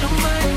sống mãi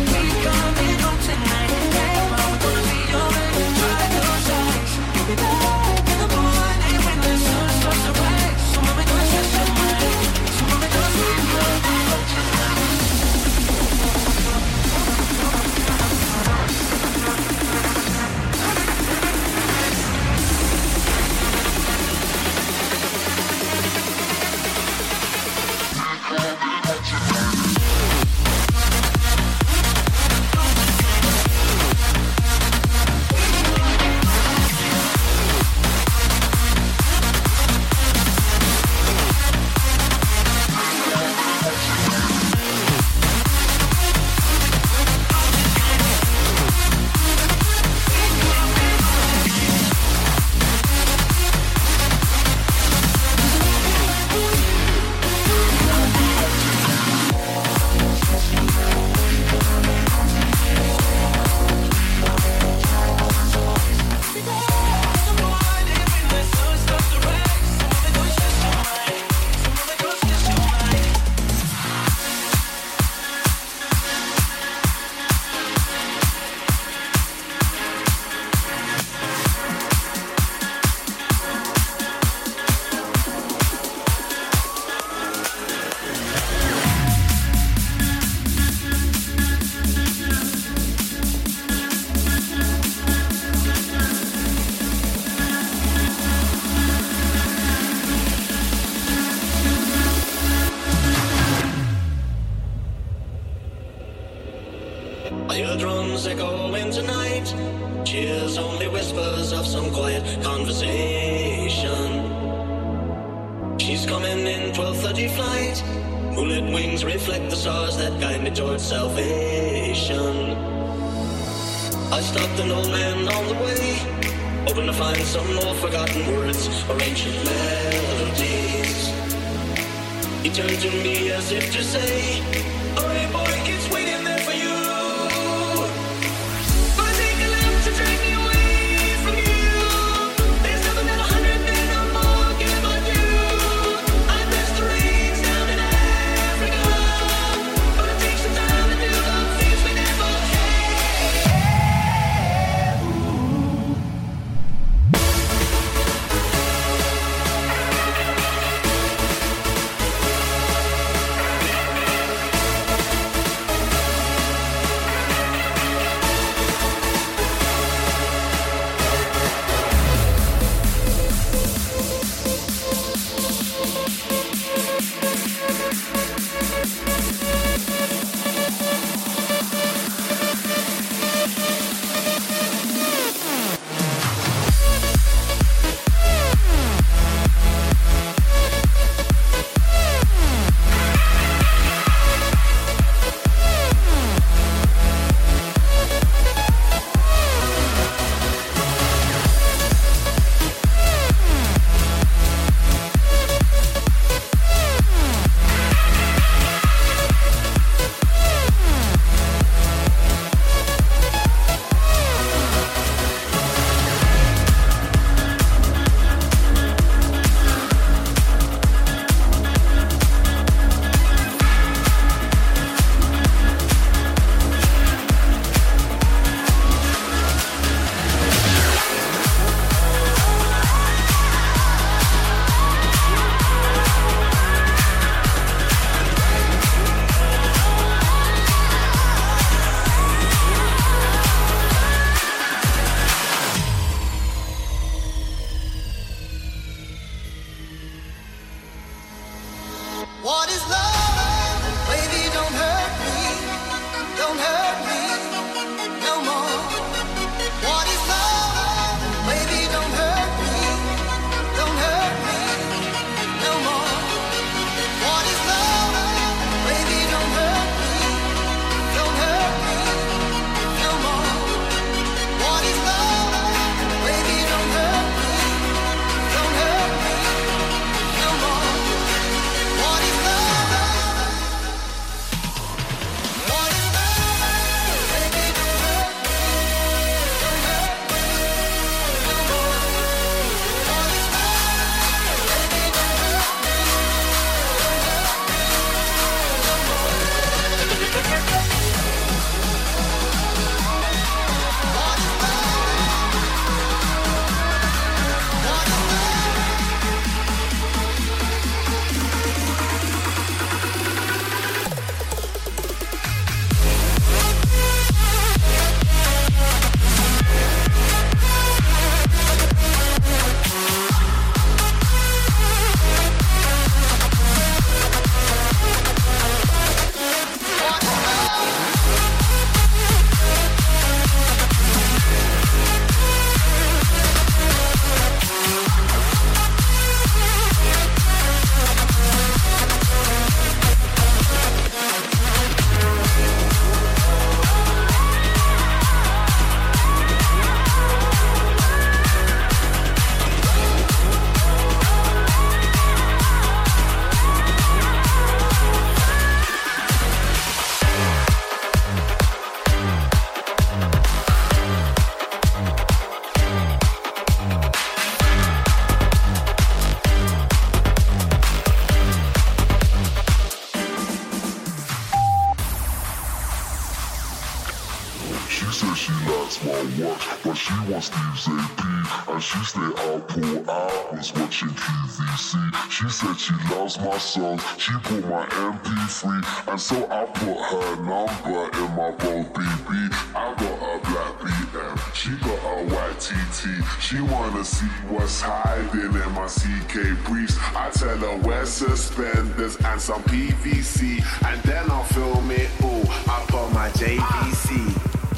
said she loves my songs, she put my MP3, and so I put her number in my Bolt BB. I got a black BM, she got a white TT. She wanna see what's hiding in my CK briefs. I tell her wear suspenders and some PVC, and then I'll film it all up on my JVC.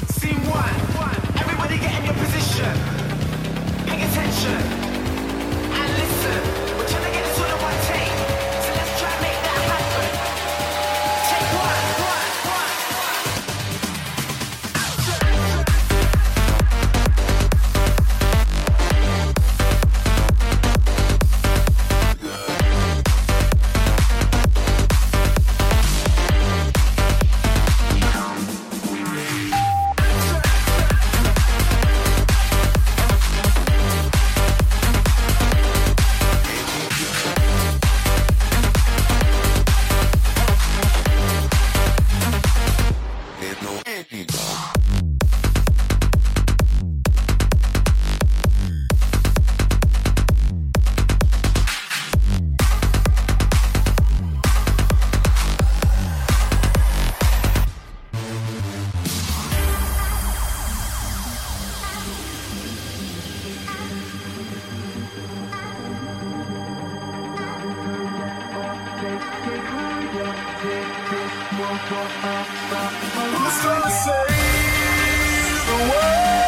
Scene one, one. Everybody get in your position. Pay attention. And listen. Who's gonna save the world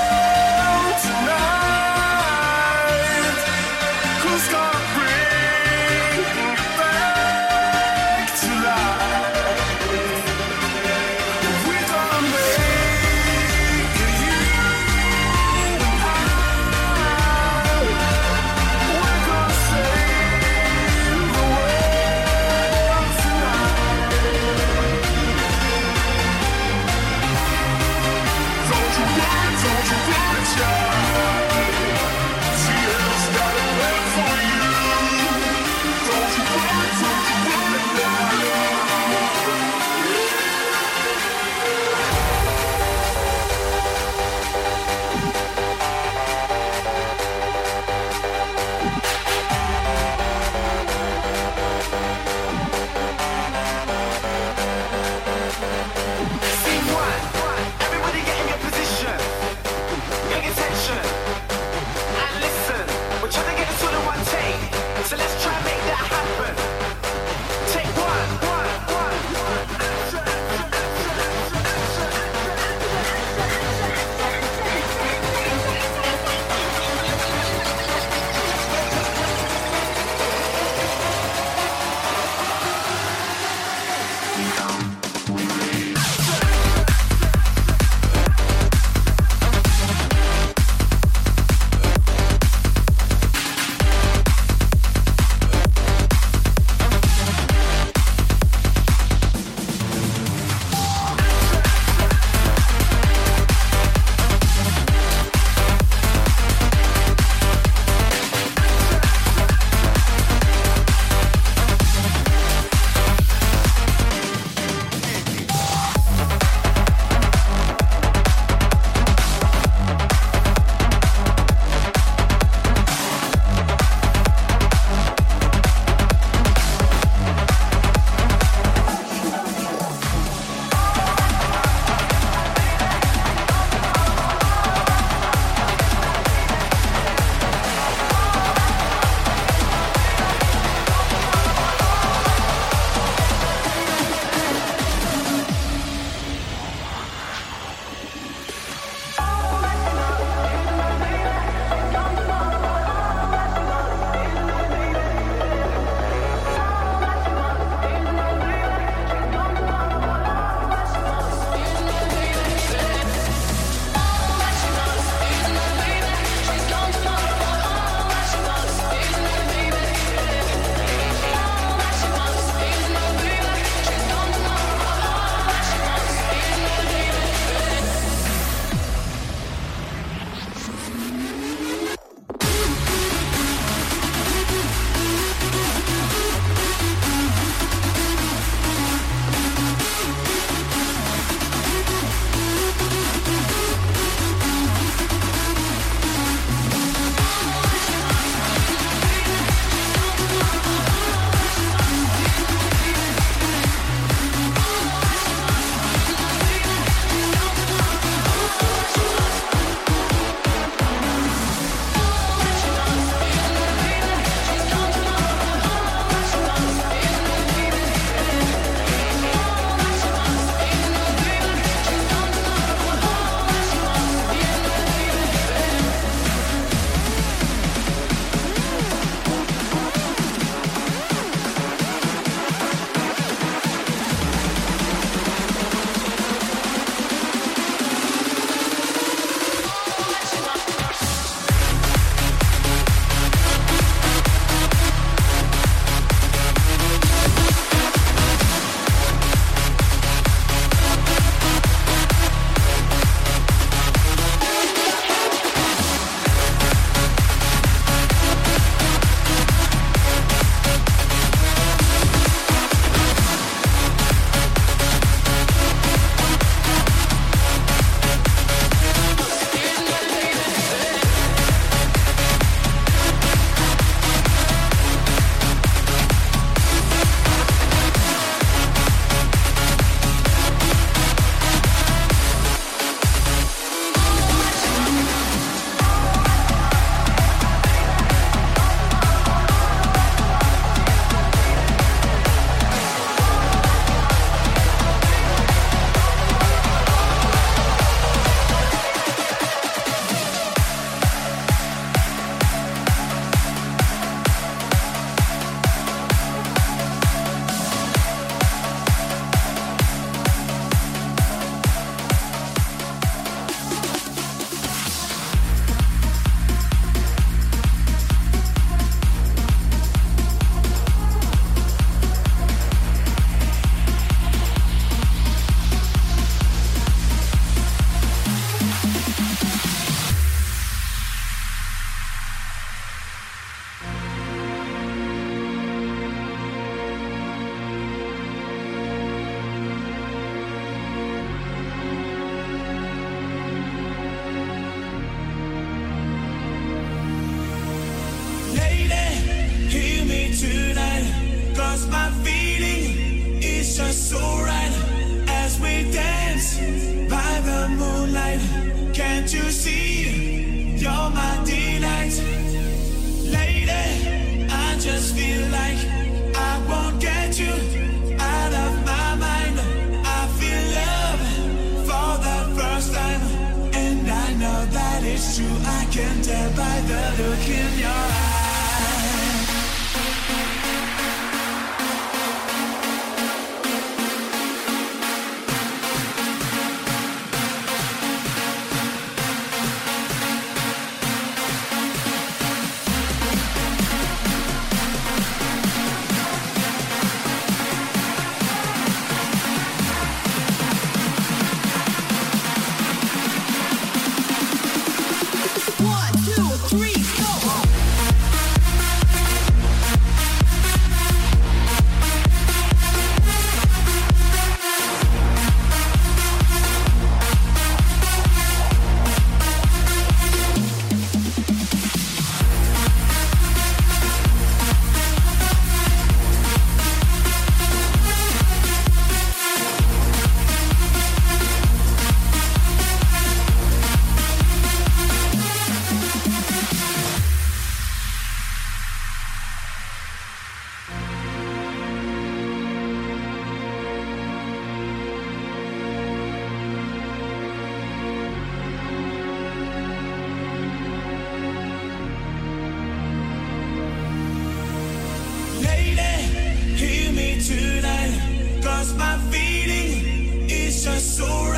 just my feeling. It's just so. right.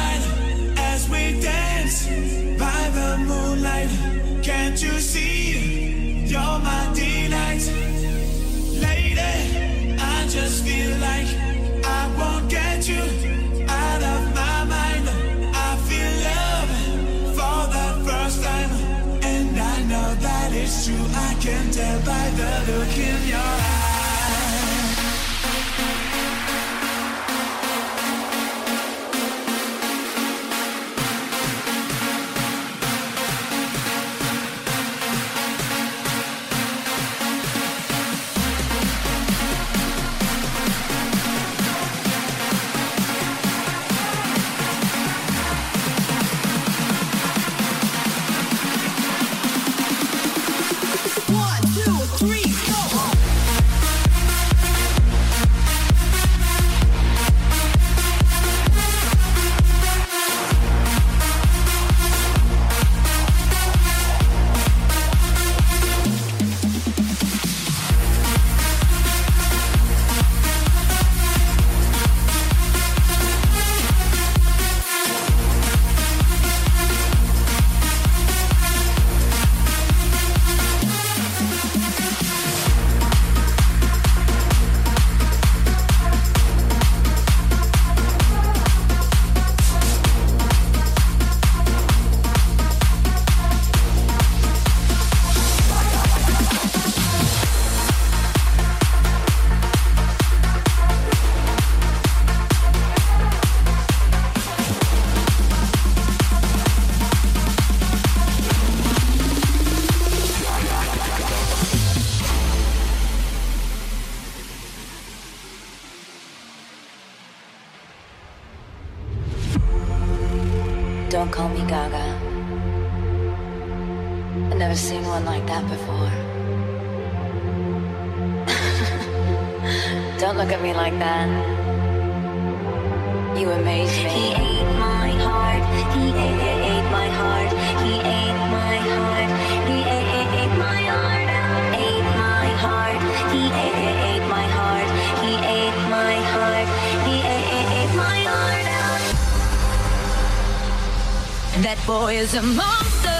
That boy is a monster.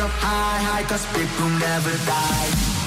Up high, high, 'cause people never die.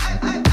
Hey, hey.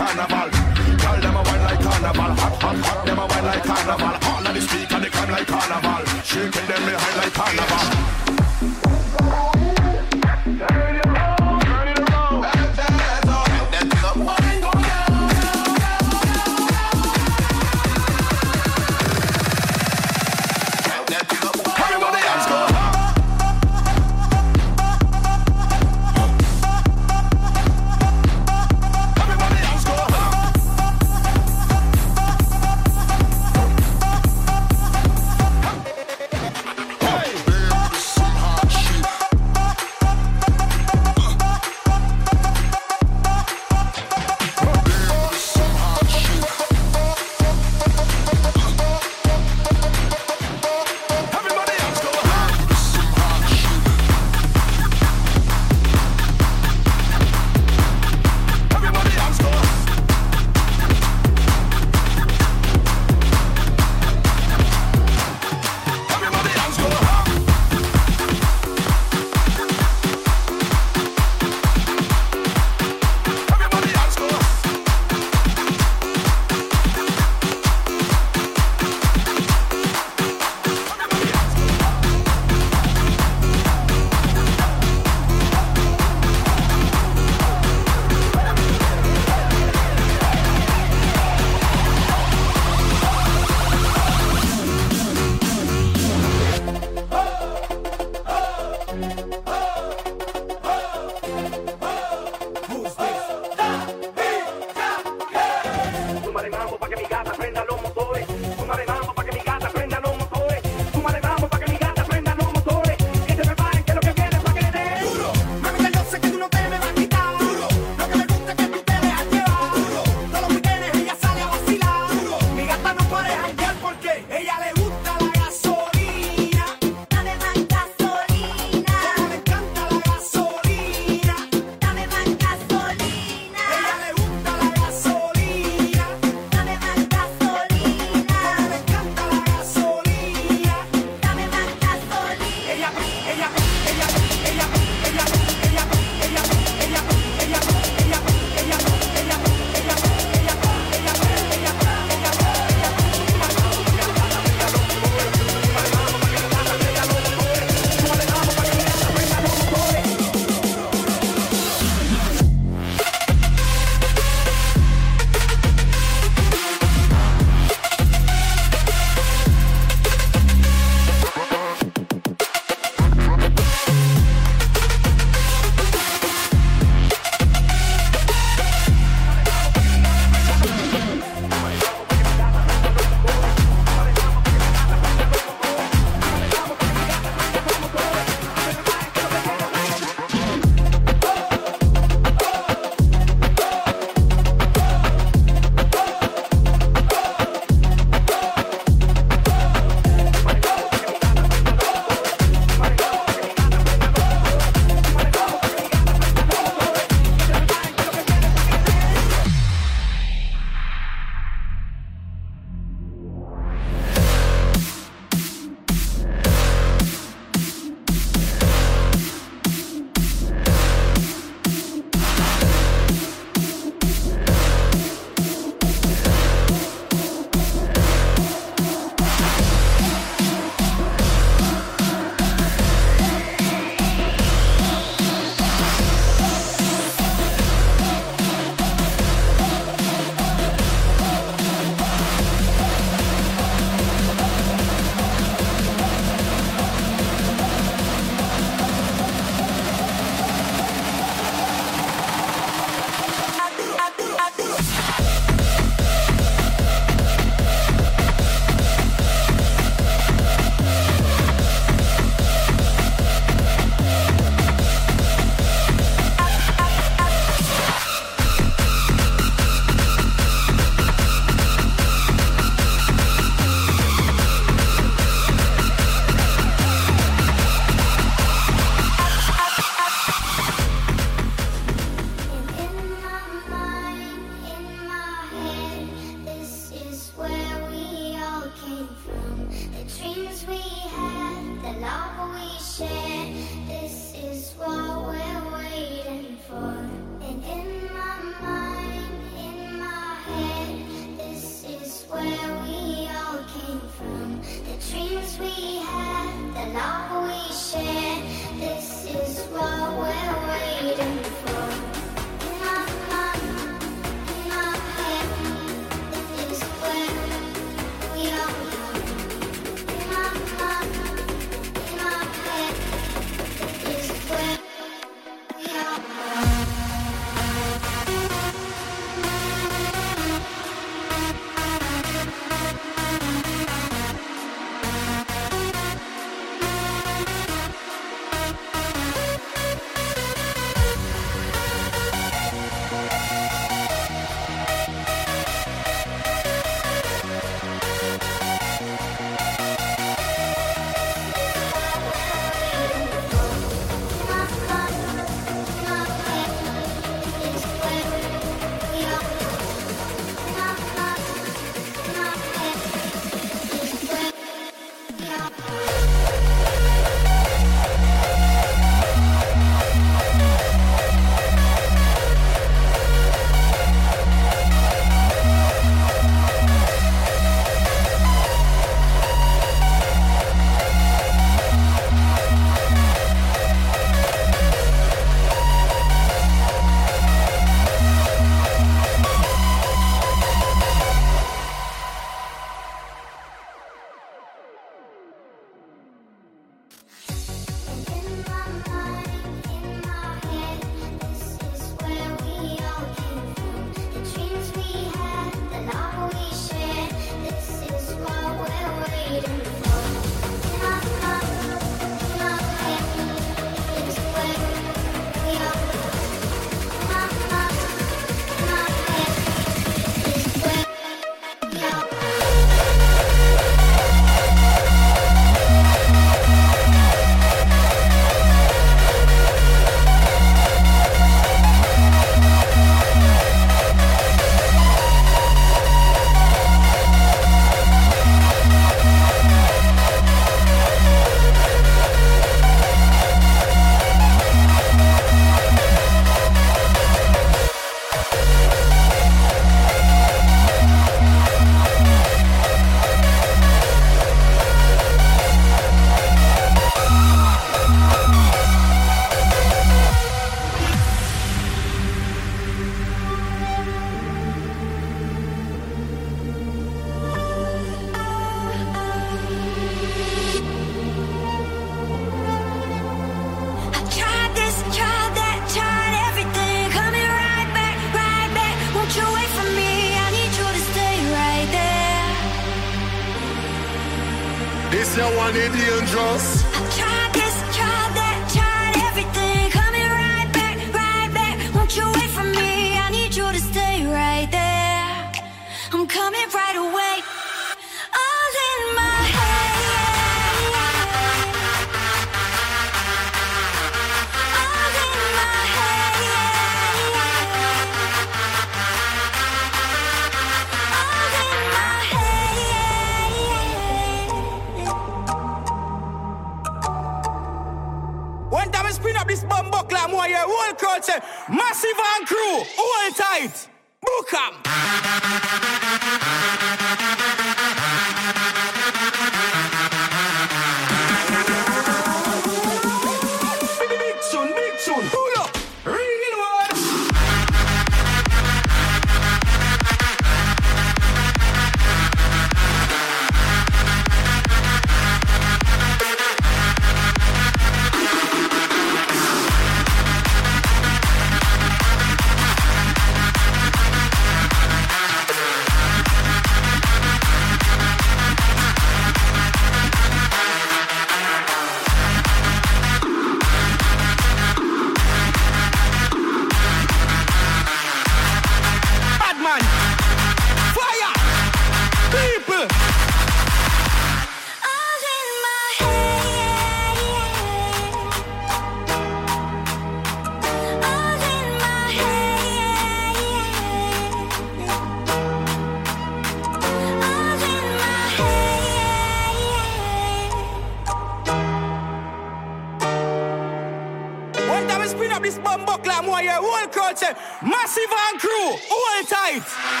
Hold